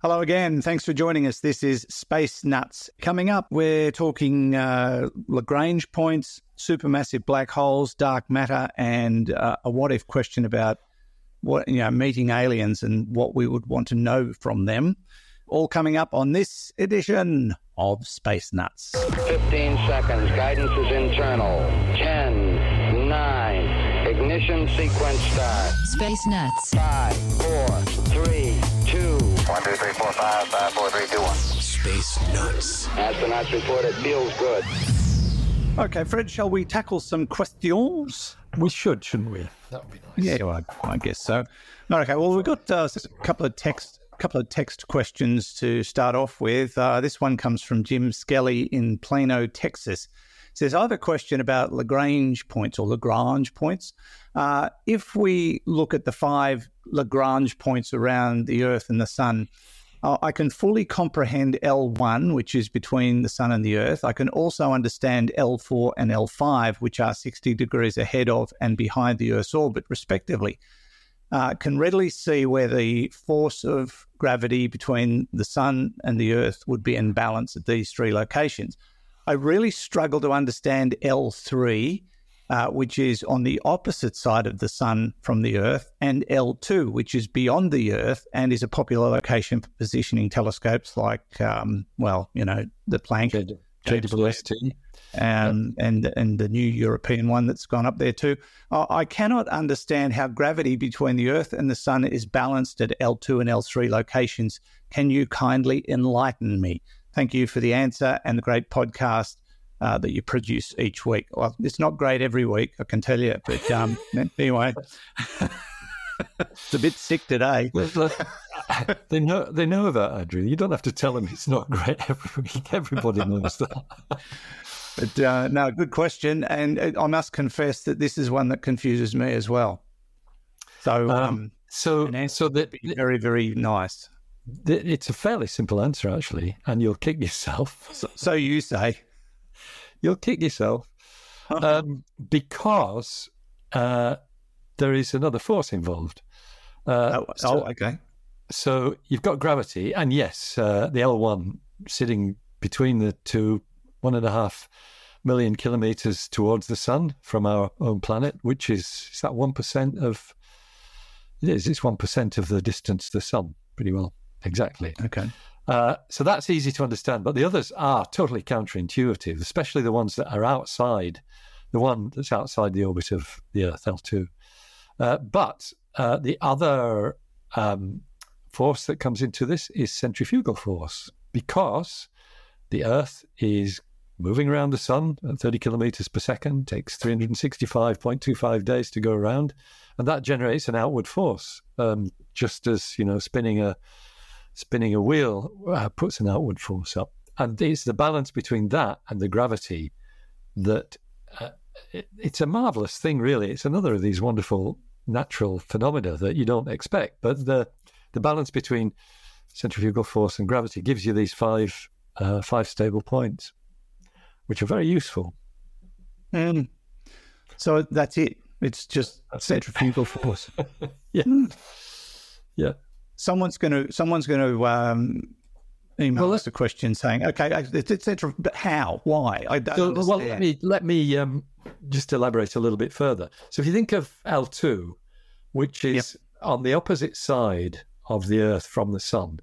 Hello again. Thanks for joining us. This is Space Nuts. Coming up, we're talking uh, Lagrange points, supermassive black holes, dark matter, and uh, a what if question about what you know meeting aliens and what we would want to know from them. All coming up on this edition of Space Nuts. 15 seconds. Guidance is internal. 10, 9. Ignition sequence start. Space Nuts. 5, 4, 3, 2. 1, 2, 3, 4, 5, 5, 4, 3, 2, 1. Space Nuts. Astronauts report it feels good. Okay, Fred, shall we tackle some questions? We should, shouldn't we? That would be nice. Yeah, well, I, I guess so. Okay, well, we've got uh, a couple of text couple of text questions to start off with. Uh, this one comes from Jim Skelly in Plano, Texas. Says, I have a question about Lagrange points or Lagrange points. Uh, if we look at the five Lagrange points around the Earth and the Sun, uh, I can fully comprehend L1, which is between the Sun and the Earth. I can also understand L4 and L5, which are 60 degrees ahead of and behind the Earth's orbit, respectively uh, can readily see where the force of gravity between the sun and the earth would be in balance at these three locations. I really struggle to understand L3, uh, which is on the opposite side of the sun from the earth, and L2, which is beyond the earth and is a popular location for positioning telescopes like, um, well, you know, the Planck. JWST um, and and the new European one that's gone up there too. I cannot understand how gravity between the Earth and the Sun is balanced at L2 and L3 locations. Can you kindly enlighten me? Thank you for the answer and the great podcast uh, that you produce each week. Well, it's not great every week, I can tell you, but um, anyway. it's a bit sick today. they know they know that, Andrew. You don't have to tell them it's not great every week. Everybody knows that. But uh, no, good question, and I must confess that this is one that confuses me as well. So, um, um, so, so that very, very nice. It's a fairly simple answer, actually, and you'll kick yourself. So, so you say? You'll kick yourself um, because uh, there is another force involved. Uh, oh, so, oh, okay. So you've got gravity, and yes, uh, the L one sitting between the two one and a half million kilometers towards the sun from our own planet, which is is that one percent of it is. It's one percent of the distance to the sun, pretty well, exactly. Okay. Uh, so that's easy to understand, but the others are totally counterintuitive, especially the ones that are outside, the one that's outside the orbit of the Earth, L2. Uh, but uh, the other um, force that comes into this is centrifugal force, because the Earth is moving around the sun at 30 kilometers per second, takes 365.25 days to go around, and that generates an outward force. Um, just as you know, spinning a spinning a wheel uh, puts an outward force up, and it's the balance between that and the gravity that uh, it, it's a marvelous thing. Really, it's another of these wonderful natural phenomena that you don't expect, but the the balance between centrifugal force and gravity gives you these five uh, five stable points which are very useful. Um, so that's it. It's just that's centrifugal it. force. yeah, mm. yeah. Someone's going to someone's going to um, email well, us a question saying, "Okay, etc." But how? Why? I don't. So, well, let me let me um, just elaborate a little bit further. So, if you think of L two, which is yep. on the opposite side of the Earth from the Sun,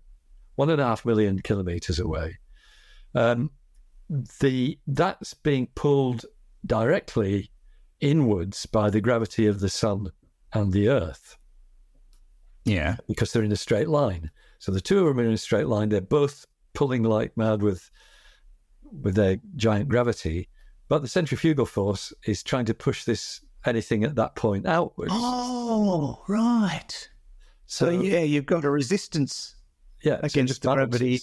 one and a half million kilometers away. Um, the that's being pulled directly inwards by the gravity of the sun and the earth. Yeah. Because they're in a straight line. So the two of them are in a straight line. They're both pulling like mad with with their giant gravity. But the centrifugal force is trying to push this anything at that point outwards. Oh, right. So, so yeah, you've got a resistance yeah, against the gravity.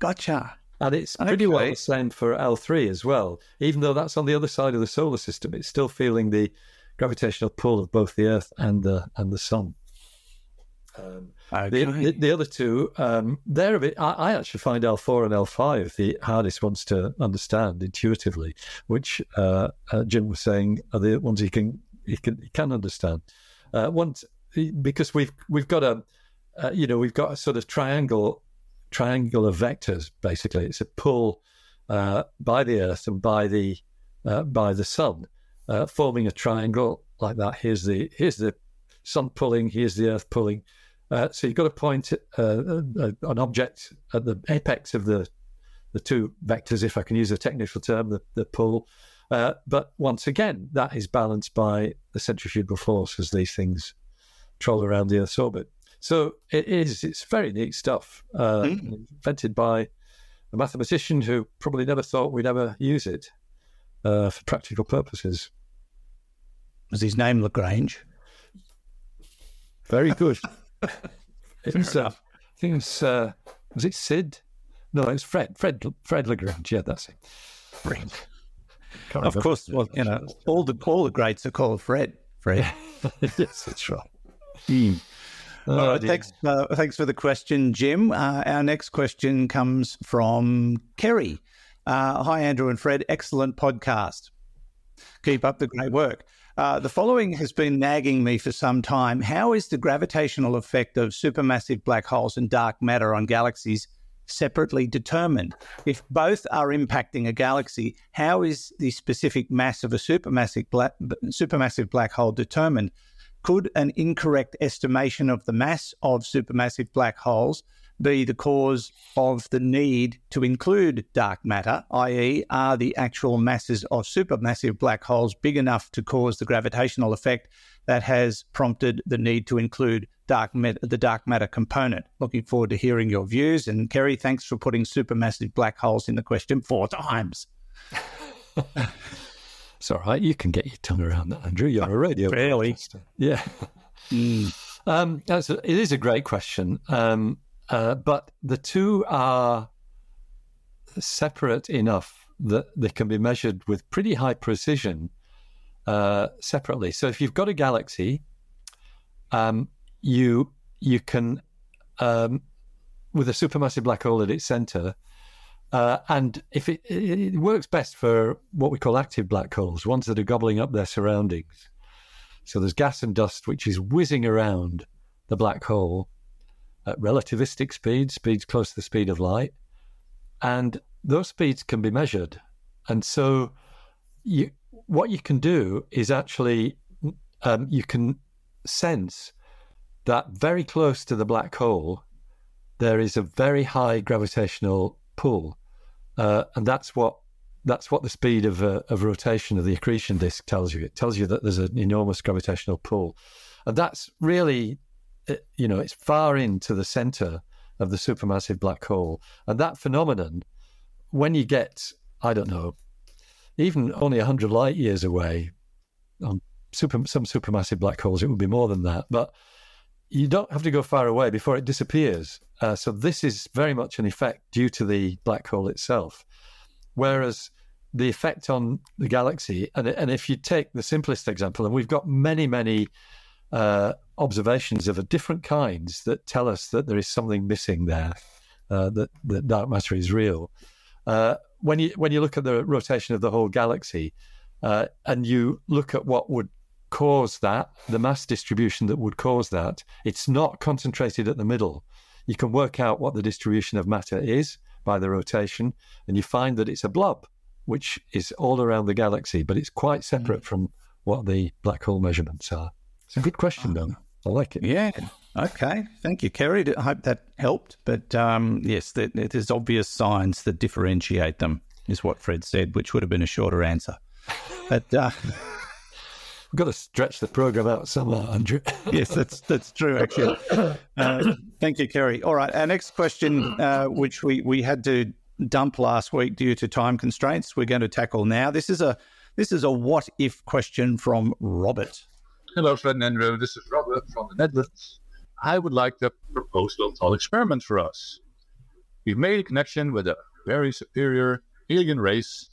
Gotcha. And it's pretty okay. well the same for L3 as well. Even though that's on the other side of the solar system, it's still feeling the gravitational pull of both the Earth and the and the Sun. Um, okay. the, the, the, other two, um, they're a bit. I, I, actually find L4 and L5 the hardest ones to understand intuitively, which uh, uh, Jim was saying are the ones he can he can he can understand. Uh, once because we've we've got a uh, you know, we've got a sort of triangle, triangle of vectors. Basically, it's a pull uh, by the Earth and by the uh, by the Sun, uh, forming a triangle like that. Here's the here's the Sun pulling. Here's the Earth pulling. Uh, so you've got to point uh, an object at the apex of the the two vectors, if I can use a technical term, the, the pull. Uh, but once again, that is balanced by the centrifugal force as these things troll around the Earth's orbit. So it is, it's very neat stuff, uh, mm. invented by a mathematician who probably never thought we'd ever use it uh, for practical purposes. Was his name Lagrange? Very good. it's, uh, I think it's, uh, was it Sid? No, it's Fred. Fred. Fred Lagrange. Yeah, that's it. Fred. of course, well, you know, all the all the greats are called Fred. Fred. yes, that's right. Mm. Oh, thanks, uh, thanks for the question, Jim. Uh, our next question comes from Kerry. Uh, hi, Andrew and Fred. Excellent podcast. Keep up the great work. Uh, the following has been nagging me for some time. How is the gravitational effect of supermassive black holes and dark matter on galaxies separately determined. If both are impacting a galaxy, how is the specific mass of a supermassive black, supermassive black hole determined? Could an incorrect estimation of the mass of supermassive black holes be the cause of the need to include dark matter, i.e., are the actual masses of supermassive black holes big enough to cause the gravitational effect that has prompted the need to include dark mat- the dark matter component. Looking forward to hearing your views. And Kerry, thanks for putting supermassive black holes in the question four times. it's all right. You can get your tongue around that, Andrew. You're a radio. Really? Yeah. Mm. Um, a, it is a great question. Um, uh, but the two are separate enough that they can be measured with pretty high precision uh, separately. So if you've got a galaxy, um, you you can um, with a supermassive black hole at its center. Uh, and if it, it, works best for what we call active black holes, ones that are gobbling up their surroundings. So there's gas and dust which is whizzing around the black hole at relativistic speeds, speeds close to the speed of light, and those speeds can be measured. And so, you, what you can do is actually um, you can sense that very close to the black hole, there is a very high gravitational pull, uh, and that's what that's what the speed of uh, of rotation of the accretion disk tells you. It tells you that there's an enormous gravitational pull, and that's really, you know, it's far into the center of the supermassive black hole, and that phenomenon, when you get, I don't know, even only hundred light years away, on super some supermassive black holes, it would be more than that, but you don't have to go far away before it disappears. Uh, so this is very much an effect due to the black hole itself. Whereas the effect on the galaxy, and, and if you take the simplest example, and we've got many, many uh, observations of a different kinds that tell us that there is something missing there, uh, that, that dark matter is real. Uh, when you when you look at the rotation of the whole galaxy, uh, and you look at what would cause that, the mass distribution that would cause that, it's not concentrated at the middle. You can work out what the distribution of matter is by the rotation, and you find that it's a blob, which is all around the galaxy, but it's quite separate mm. from what the black hole measurements are. It's a good question, though. I like it. Yeah. Okay. Thank you, Kerry. I hope that helped. But um, yes, there's obvious signs that differentiate them, is what Fred said, which would have been a shorter answer. But. Uh, We've got to stretch the program out somehow, Andrew. yes, that's that's true. Actually, uh, thank you, Kerry. All right, our next question, uh, which we we had to dump last week due to time constraints, we're going to tackle now. This is a this is a what if question from Robert. Hello, Fred and Andrew. This is Robert from the Netherlands. I would like to propose a thought experiment for us. We've made a connection with a very superior alien race,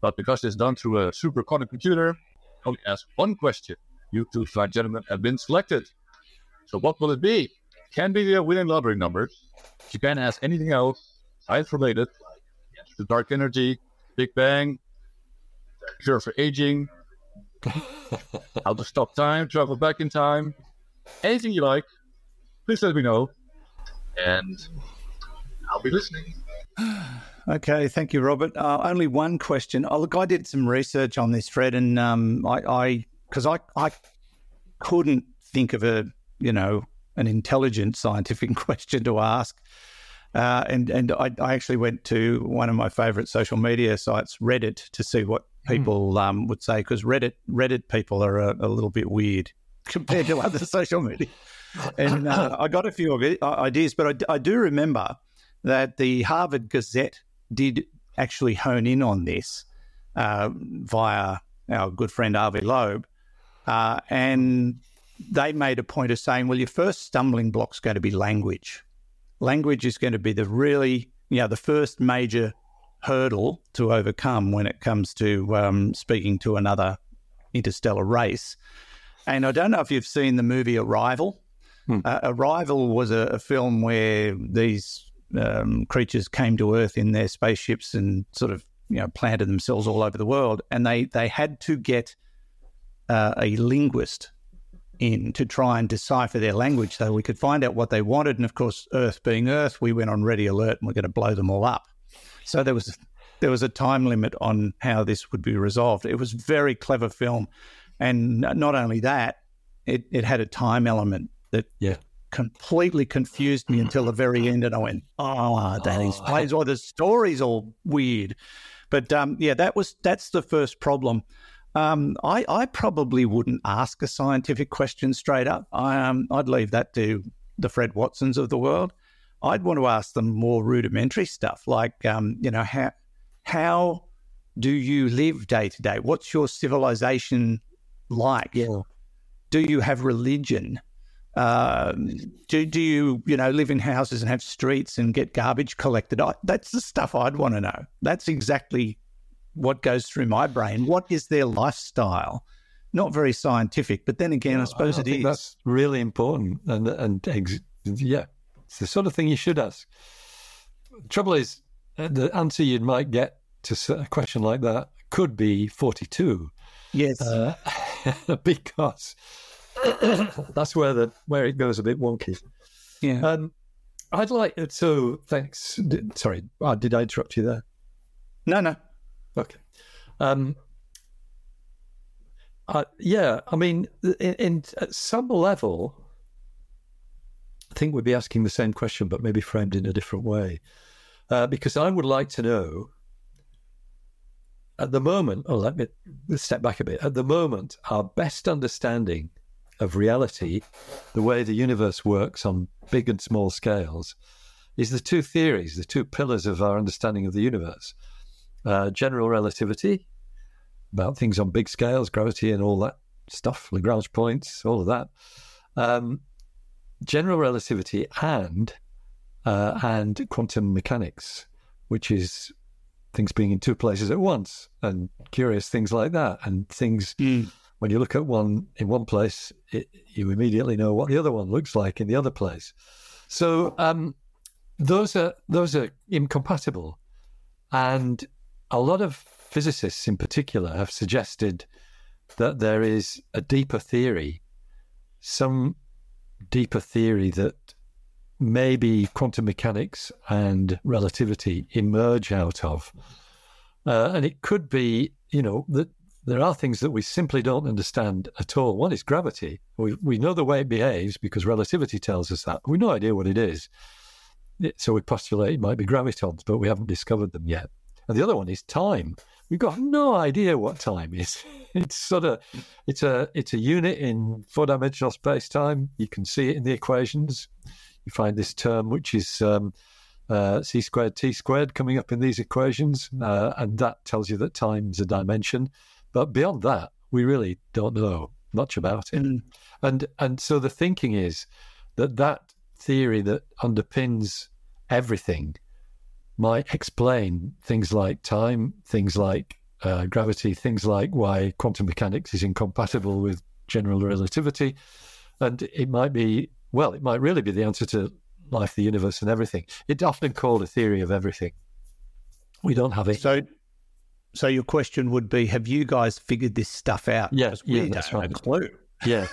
but because it's done through a superconducting computer, only ask one question. You two fine gentlemen have been selected. So what will it be? Can be the winning lottery numbers. You can ask anything else, science related, the dark energy, Big Bang, cure for aging, how to stop time, travel back in time, anything you like. please let me know, and I'll be listening. Okay, thank you, Robert. Uh, only one question. Oh, look, I did some research on this, Fred, and um, I, because I, I, I couldn't think of a, you know, an intelligent scientific question to ask. Uh, and and I, I, actually went to one of my favorite social media sites, Reddit, to see what people mm. um, would say because Reddit Reddit people are a, a, little bit weird compared to other social media. And uh, I got a few uh, ideas, but I, I do remember that the Harvard Gazette did actually hone in on this uh, via our good friend Avi Loeb, uh, and they made a point of saying, well, your first stumbling block is going to be language. Language is going to be the really, you know, the first major hurdle to overcome when it comes to um, speaking to another interstellar race. And I don't know if you've seen the movie Arrival. Hmm. Uh, Arrival was a, a, film where these um, creatures came to Earth in their spaceships and sort of you know planted themselves all over the world, and they they had to get uh, a linguist in to try and decipher their language so we could find out what they wanted. And of course, Earth being Earth, we went on ready alert and we're going to blow them all up. So there was there was a time limit on how this would be resolved. It was very clever film, and not only that, it, it had a time element that yeah completely confused me until the very end, and I went, "Oh, that oh. explains why the story's all weird." But um, yeah, that was that's the first problem. Um, I, I, probably wouldn't ask a scientific question straight up. I, um, I'd leave that to the Fred Watsons of the world. I'd want to ask them more rudimentary stuff, like um, you know how how do you live day to day? What's your civilization like? Yeah. Do you have religion? Um, do, do you, you know, live in houses and have streets and get garbage collected? I, that's the stuff I'd want to know. That's exactly what goes through my brain. What is their lifestyle? Not very scientific, but then again, I suppose I, I it is. That's really important, and and ex- yeah, it's the sort of thing you should ask. The trouble is, uh, the answer you might get to a question like that could be forty-two. Yes, uh, because that's where the where it goes a bit wonky. Yeah. Um, I'd like so. Thanks. Sorry, uh, did I interrupt you there? No, no. Okay. Um, uh, yeah, I mean, in, in, at some level, think we'd be asking the same question, but maybe framed in a different way. Uh, because I would like to know at the moment, oh, let me step back a bit. At the moment, our best understanding of reality, the way the universe works on big and small scales, is the two theories, the two pillars of our understanding of the universe uh, general relativity, about things on big scales, gravity, and all that stuff, Lagrange points, all of that. Um, general relativity and uh, and quantum mechanics, which is things being in two places at once, and curious things like that, and things. Mm when you look at one in one place, it, you immediately know what the other one looks like in the other place. So um, those are those are incompatible, and a lot of physicists, in particular, have suggested that there is a deeper theory, some deeper theory that maybe quantum mechanics and relativity emerge out of. Uh, and it could be, you know, that there are things that we simply don't understand at all. One is gravity. We, we know the way it behaves because relativity tells us that. We've no idea what it is. So we postulate it might be gravitons, but we haven't discovered them yet. And the other one is time. We've got no idea what time is. It's sort of it's a it's a unit in four dimensional space time. You can see it in the equations. You find this term which is um, uh, c squared t squared coming up in these equations, uh, and that tells you that time's a dimension. But beyond that, we really don't know much about it. Mm. And and so the thinking is that that theory that underpins everything might explain things like time, things like uh, gravity, things like why quantum mechanics is incompatible with general relativity. And it might be, well, it might really be the answer to life, the universe, and everything. It's often called a theory of everything. We don't have it. So, so your question would be: Have you guys figured this stuff out? Yes, yeah, that's right. clue. Yeah,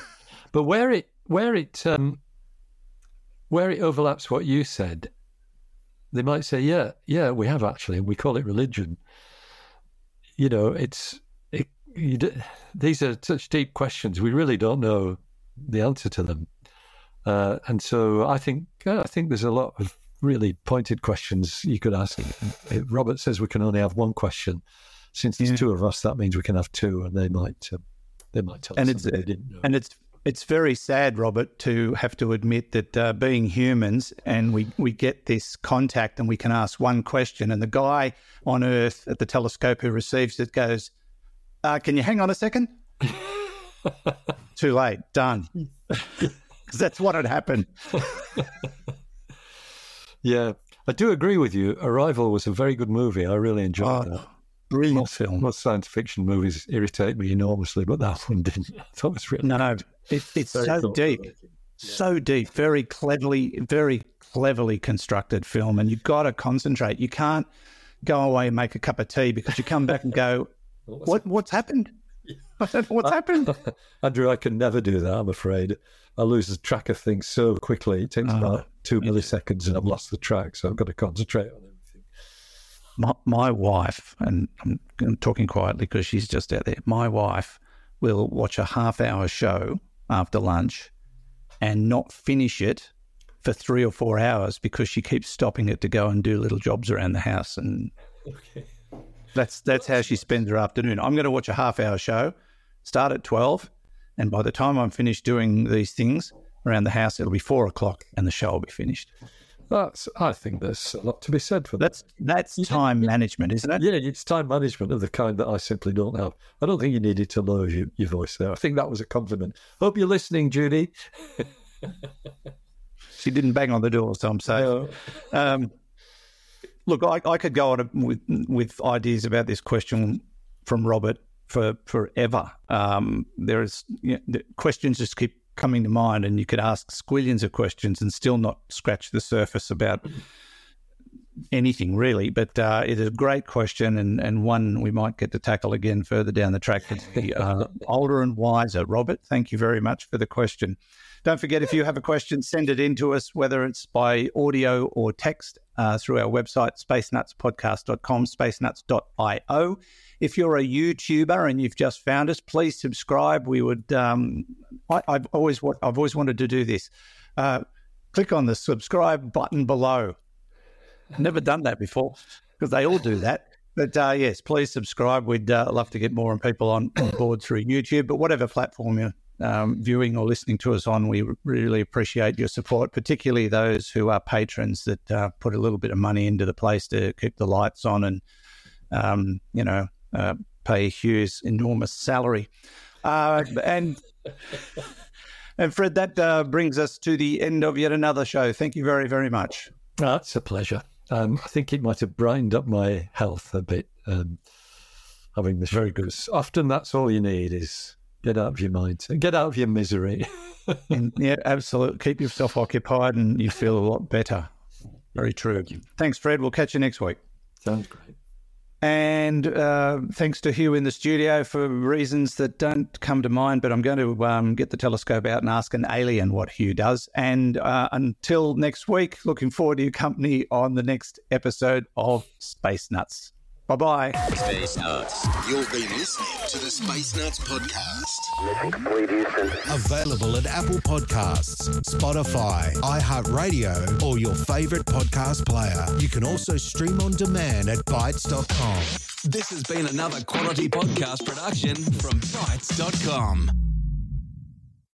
but where it where it um, where it overlaps what you said, they might say, "Yeah, yeah, we have actually, and we call it religion." You know, it's it, you, d- these are such deep questions. We really don't know the answer to them, uh, and so I think I think there's a lot of really pointed questions you could ask. Robert says we can only have one question. Since there's Yeah. two of us, that means we can have two, and they might uh, they might tell And us it's something they didn't know. and it's it's very sad, Robert, to have to admit that uh, being humans and we we get this contact and we can ask one question, and the guy on Earth at the telescope who receives it goes, uh, "Can you hang on a second? Too late, done." Because that's what had happened. Yeah, I do agree with you. Arrival was a very good movie. I really enjoyed Oh, that. brilliant film. Most science fiction movies irritate me enormously, but that one didn't. I thought it was really No, no, it, it's very so deep. thought-provoking. so deep, very cleverly, very cleverly constructed film, and you've got to concentrate. You can't go away and make a cup of tea because you come back and go, "What? What's happened? What's happened?" Andrew, I can never do that. I'm afraid I lose the track of things so quickly. It takes Oh, about two milliseconds, and I've lost the track. So I've got to concentrate on everything. My, my wife, and I'm, I'm talking quietly because she's just out there. My wife will watch a half-hour show after lunch and not finish it for three or four hours because she keeps stopping it to go and do little jobs around the house and That's that's how she spends her afternoon. I'm going to watch a half hour show, start at twelve, and by the time I'm finished doing these things around the house, it'll be four o'clock, and the show will be finished. That's. I think there's a lot to be said for that. That's that's time management, isn't it? Yeah, it's time management of the kind that I simply don't have. I don't think you needed to lower your, your voice there. I think that was a compliment. Hope you're listening, Judy. She didn't bang on the door, so I'm safe. Um, look, I, I could go on with with ideas about this question from Robert for forever. Um, there is you know, the questions just keep coming to mind, and you could ask squillions of questions and still not scratch the surface about anything really. But uh, it is a great question, and, and one we might get to tackle again further down the track as we are older and wiser. Robert, thank you very much for the question. Don't forget, if you have a question, send it in to us, whether it's by audio or text uh, through our website, spacenutspodcast.com, spacenuts.io. If you're a YouTuber and you've just found us, please subscribe. We would, um, I, I've always, wa- I've always wanted to do this. Uh, click on the subscribe button below. Never done that before because they all do that. But uh, yes, please subscribe. We'd uh, love to get more people on, on board through YouTube, but whatever platform you're um, viewing or listening to us on, we really appreciate your support, particularly those who are patrons that uh, put a little bit of money into the place to keep the lights on and, um, you know, uh, pay Hugh's enormous salary. Uh, and and Fred, that uh, brings us to the end of yet another show. Thank you very, very much. That's a pleasure. Um, I think it might have brightened up my health a bit. Um, having this very good. Often that's all you need is get out of your mind, get out of your misery. And, yeah, absolutely. Keep yourself occupied and you feel a lot better. Very true. Thanks, Fred. We'll catch you next week. Sounds great. And uh, thanks to Hugh in the studio for reasons that don't come to mind, but I'm going to um, get the telescope out and ask an alien what Hugh does. And uh, until next week, looking forward to your company on the next episode of Space Nuts. Bye bye. Space Nuts. You've been listening to the Space Nuts podcast. Mission complete, Available at Apple Podcasts, Spotify, iHeartRadio, or your favorite podcast player. You can also stream on demand at Bitesz.com. This has been another quality podcast production from Bitesz.com.